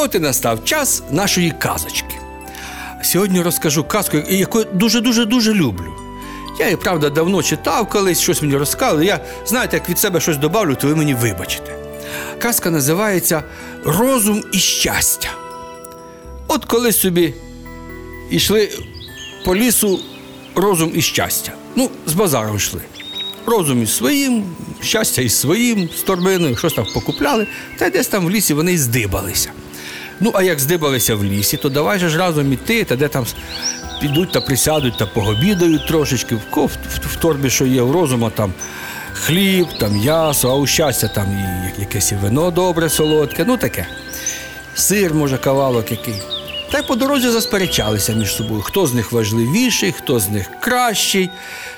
От і настав час нашої казочки. Сьогодні розкажу казку, яку дуже-дуже дуже люблю. Я її, правда, давно читав колись, щось мені розказали. Я, знаєте, як від себе щось добавлю, то ви мені вибачите. Казка називається Розум і щастя. От колись собі йшли по лісу розум і щастя. Ну, з базару йшли. Розум із своїм, щастя із своїм, з торбиною, щось там покупляли, та десь там в лісі вони й здибалися. Ну, а як здибалися в лісі, то давай же ж разом іти, та де там підуть та присядуть та погобідають трошечки. В, в, в, торбі, що є, в розума там хліб, там м'ясо, а у щастя там і якесь і вино добре, солодке, ну таке. Сир, може, кавалок який. Та й по дорозі засперечалися між собою, хто з них важливіший, хто з них кращий.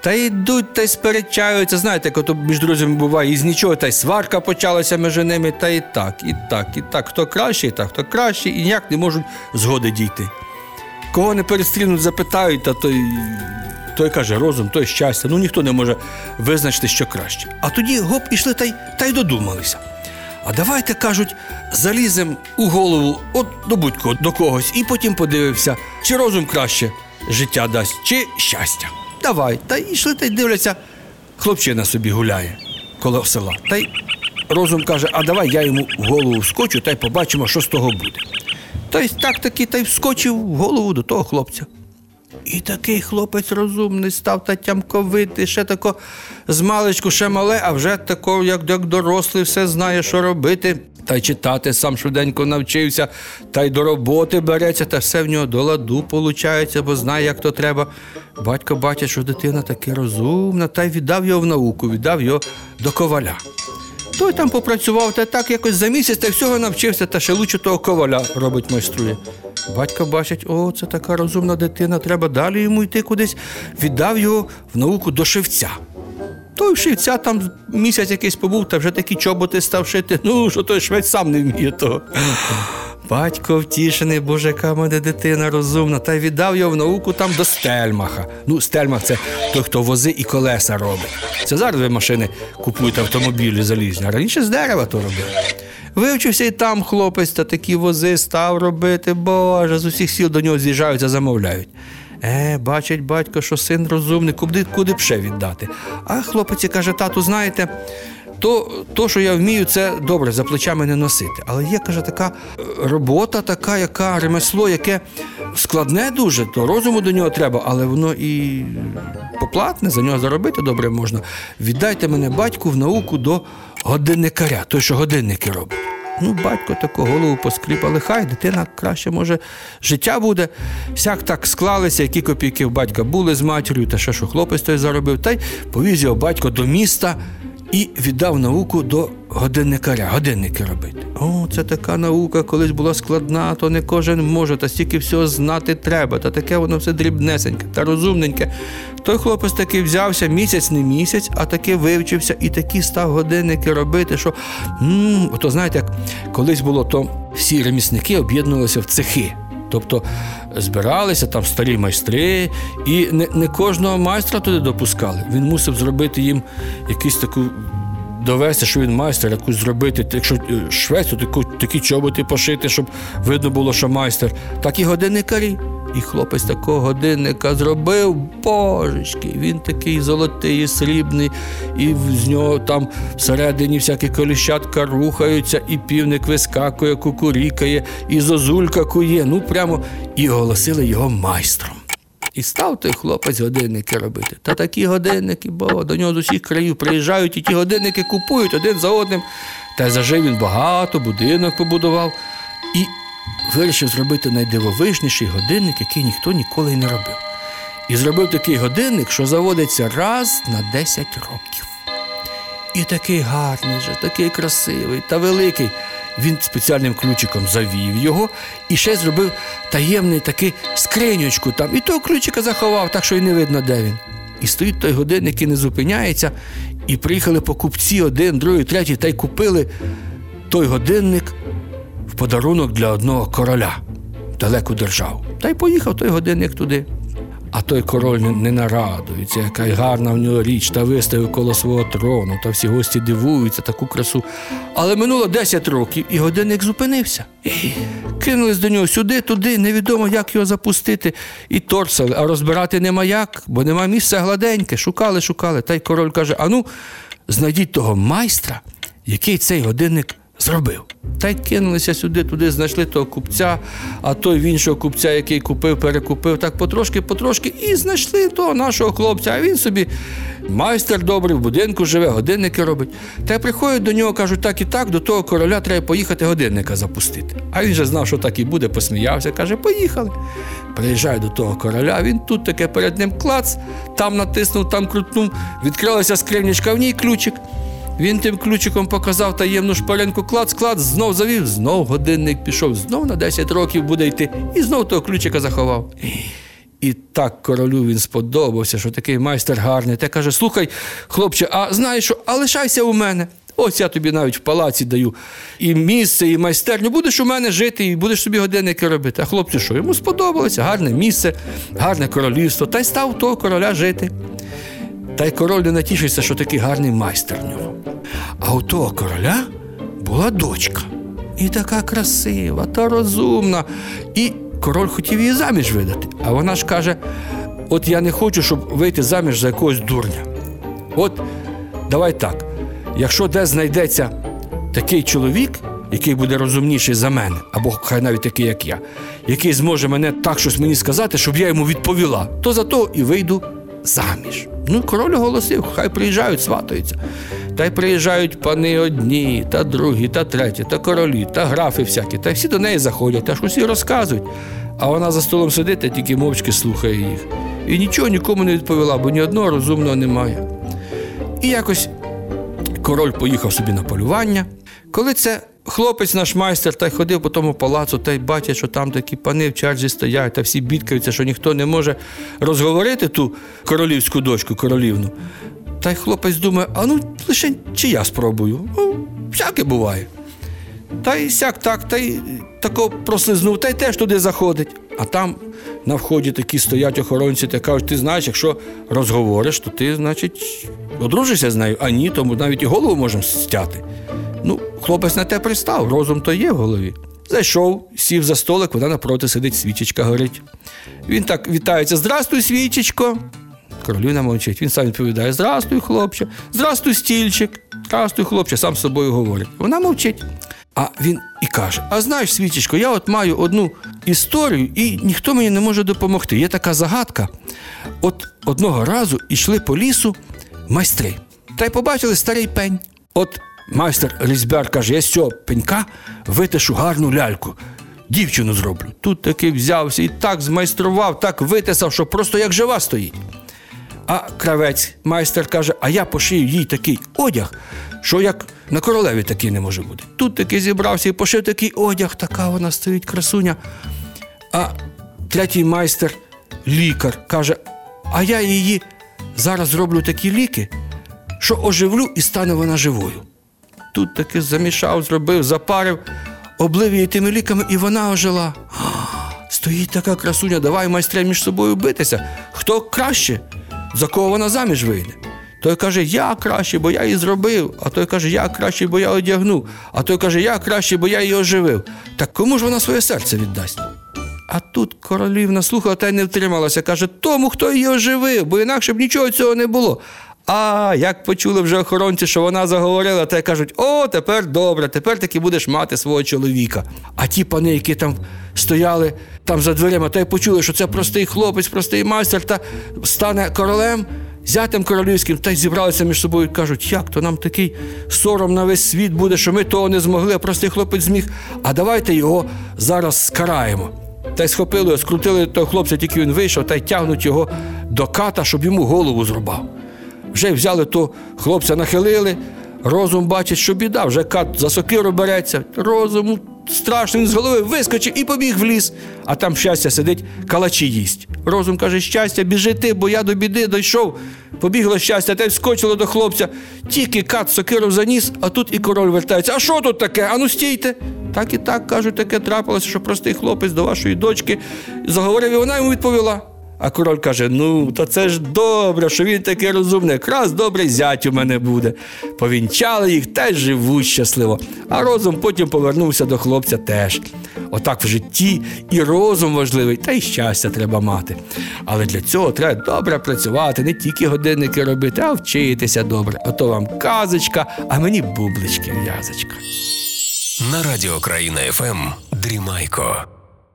Та йдуть та й сперечаються. Знаєте, як між друзями буває, із нічого та й сварка почалася між ними, та і так, і так, і так. Хто кращий, так хто кращий, і ніяк не можуть згоди дійти. Кого не перестрінуть, запитають, та той, той каже розум, той щастя. Ну ніхто не може визначити, що краще. А тоді гоп ішли та й, та й додумалися. А давайте, кажуть, залізем у голову от до будь-кого до когось, і потім подивився, чи розум краще життя дасть, чи щастя. Давай. Та й йшли та й дивляться, хлопчина собі гуляє коло села. Та й розум каже, а давай я йому в голову вскочу та й побачимо, що з того буде. Та й так таки та й вскочив в голову до того хлопця. І такий хлопець розумний став та тямковитий, ще тако з маличку, ще мале, а вже тако, як, як дорослий, все знає, що робити. Та й читати сам швиденько навчився, та й до роботи береться, та все в нього до ладу получається, бо знає, як то треба. Батько бачить, що дитина таки розумна, та й віддав його в науку, віддав його до коваля. Той там попрацював та так якось за місяць та всього навчився, та ще лучше того коваля робить майструє. Батько бачить, о, це така розумна дитина, треба далі йому йти кудись. Віддав його в науку до шивця. Той шивця там місяць якийсь побув, та вже такі чоботи став шити. Ну, що той швець сам не вміє того. Батько втішений, в мене дитина розумна, та й віддав його в науку там до стельмаха. Ну, стельмах це той, хто вози і колеса робить. Це зараз ви машини купують автомобілі залізні, а раніше з дерева то робили. Вивчився і там хлопець та такі вози став робити, боже, з усіх сіл до нього з'їжджаються, замовляють. Е, бачить батько, що син розумний, куди, куди б ще віддати. А хлопець каже, тату, знаєте, то, то, що я вмію, це добре, за плечами не носити. Але є, каже, така е, робота, така, яка ремесло, яке складне дуже, то розуму до нього треба, але воно і поплатне, за нього заробити добре можна. Віддайте мене батьку в науку до годинникаря, той, що годинники робить. Ну, батько таку голову поскріп, але хай дитина краще, може, життя буде. Всяк так склалися, які копійки в батька були з матір'ю, та ще що хлопець той заробив, та й повіз його батько до міста і віддав науку до годинникаря, годинники робити. О, це така наука, колись була складна, то не кожен може, та стільки всього знати треба, та таке воно все дрібнесеньке та розумненьке. Той хлопець таки взявся місяць не місяць, а таки вивчився і такі став годинники робити, що м ото знаєте, як колись було, то всі ремісники об'єднувалися в цехи. Тобто збиралися там старі майстри, і не, не кожного майстра туди допускали. Він мусив зробити їм якусь таку. Довести, що він майстер, якусь зробити, якщо е, швець, то такі чоботи пошити, щоб видно було, що майстер. Так і годинникарі. І хлопець такого годинника зробив, божечки, він такий золотий, і срібний, і з нього там всередині всякі коліщатка рухаються, і півник вискакує, кукурікає, і зозулька кує. Ну прямо і оголосили його майстром. І став той хлопець годинники робити. Та такі годинники, бо до нього з усіх країв приїжджають і ті годинники купують один за одним. Та зажив він багато, будинок побудував і вирішив зробити найдивовижніший годинник, який ніхто ніколи й не робив. І зробив такий годинник, що заводиться раз на 10 років. І такий гарний же, такий красивий та великий. Він спеціальним ключиком завів його і ще зробив таємний такий скринючку там. І того ключика заховав, так що й не видно, де він. І стоїть той годинник і не зупиняється. І приїхали покупці один, другий, третій, та й купили той годинник в подарунок для одного короля далеку державу. Та й поїхав той годинник туди. А той король не, нарадується, яка гарна в нього річ, та виставив коло свого трону, та всі гості дивуються, таку красу. Але минуло 10 років, і годинник зупинився. І кинулись до нього сюди, туди, невідомо, як його запустити. І торсали, а розбирати нема як, бо нема місця гладеньке. Шукали, шукали. Та й король каже: ану, знайдіть того майстра, який цей годинник зробив. Та й кинулися сюди, туди знайшли того купця, а той в іншого купця, який купив, перекупив, так потрошки, потрошки, і знайшли того нашого хлопця. А він собі майстер добрий, в будинку живе, годинники робить. Та приходять до нього, кажуть, так і так, до того короля треба поїхати годинника запустити. А він же знав, що так і буде, посміявся, каже, поїхали. Приїжджає до того короля, він тут таке перед ним клац, там натиснув, там крутнув, відкрилася скринічка, в ній ключик. Він тим ключиком показав таємну шпаринку клац, клац, знов завів, знов годинник пішов, знов на 10 років буде йти, і знов того ключика заховав. І так королю він сподобався, що такий майстер гарний. Та каже: слухай, хлопче, а знаєш що, а лишайся у мене. Ось я тобі навіть в палаці даю і місце, і майстерню. Будеш у мене жити, і будеш собі годинники робити. А хлопцю, що йому сподобалося, гарне місце, гарне королівство, та й став того короля жити. Та й король не натішиться, що такий гарний майстер в нього. А у того короля була дочка. І така красива та розумна. І король хотів її заміж видати. А вона ж каже: от я не хочу, щоб вийти заміж за якогось дурня. От давай так. Якщо де знайдеться такий чоловік, який буде розумніший за мене, або хай навіть такий, як я, який зможе мене так щось мені сказати, щоб я йому відповіла, то за то і вийду заміж. Ну, король оголосив, хай приїжджають, сватаються. Та й приїжджають пани одні, та другі, та треті, та королі, та графи всякі, та всі до неї заходять, та ж усі розказують. А вона за столом сидить та тільки мовчки слухає їх. І нічого нікому не відповіла, бо ні одного розумного немає. І якось король поїхав собі на полювання. Коли це хлопець наш майстер та й ходив по тому палацу, та й бачить, що там такі пани в черзі стоять, та всі бідкаються, що ніхто не може розговорити ту королівську дочку, королівну. Та й хлопець думає, а ну лише чи я спробую. Ну, всяке буває. Та й сяк так, та й тако прослизнув, та й теж туди заходить. А там на вході такі стоять охоронці та кажуть, ти знаєш, якщо розговориш, то ти, значить, одружишся з нею, а ні, тому навіть і голову можемо стяти. Ну, хлопець на те пристав, розум то є в голові. Зайшов, сів за столик, вона напроти сидить, свічечка горить. Він так вітається: Здрастуй, свічечко. Королівна мовчить. Він сам відповідає: Здрастуй, хлопче, здрастуй, стільчик, здрастуй, хлопче, сам з собою говорить. Вона мовчить. А він і каже: А знаєш, свічечко, я от маю одну історію, і ніхто мені не може допомогти. Є така загадка. От одного разу йшли по лісу майстри, та й побачили старий пень. От майстер різьбяр каже: я з цього пенька витишу гарну ляльку. Дівчину зроблю. Тут таки взявся і так змайстрував, так витисав, що просто як жива стоїть. А кравець майстер каже: а я пошию їй такий одяг, що як на королеві такий не може бути. Тут таки зібрався і пошив такий одяг, така вона стоїть красуня. А третій майстер, лікар, каже: а я її зараз зроблю такі ліки, що оживлю і стане вона живою. Тут таки замішав, зробив, запарив, облив її тими ліками, і вона ожила. Стоїть така красуня, давай майстре між собою битися. Хто краще, за кого вона заміж вийде? Той каже, я краще, бо я її зробив. А той каже, я краще, бо я одягнув. А той каже, я краще, бо я її оживив. Так кому ж вона своє серце віддасть? А тут королівна слухала та й не втрималася. Каже, тому, хто її оживив, бо інакше б нічого цього не було. А як почули вже охоронці, що вона заговорила, та й кажуть: о, тепер добре, тепер таки будеш мати свого чоловіка. А ті пани, які там стояли там за дверима, та й почули, що це простий хлопець, простий майстер, та стане королем, зятем королівським, та й зібралися між собою кажуть, як то нам такий сором на весь світ буде, що ми того не змогли, а простий хлопець зміг. А давайте його зараз скараємо. Та й схопили, скрутили того хлопця, тільки він вийшов, та й тягнуть його до ката, щоб йому голову зрубав. Вже взяли то хлопця, нахилили, розум бачить, що біда, вже кат за сокиру береться, розум страшно, він з голови вискочив і побіг в ліс. А там щастя сидить, калачі їсть. Розум каже, щастя, біжи ти, бо я до біди дійшов. Побігло щастя, й вскочило до хлопця. Тільки кат сокиру заніс, а тут і король вертається. А що тут таке? Ану стійте. Так і так кажуть, таке трапилося, що простий хлопець до вашої дочки заговорив, і вона йому відповіла. А король каже: Ну, то це ж добре, що він такий розумний, якраз добрий зять у мене буде. Повінчали їх, теж живуть щасливо. А розум потім повернувся до хлопця теж. Отак в житті і розум важливий, та й щастя треба мати. Але для цього треба добре працювати, не тільки годинники робити, а вчитися добре. Ото вам казочка, а мені бублички в'язочка. На радіо Країна ФМ Дрімайко.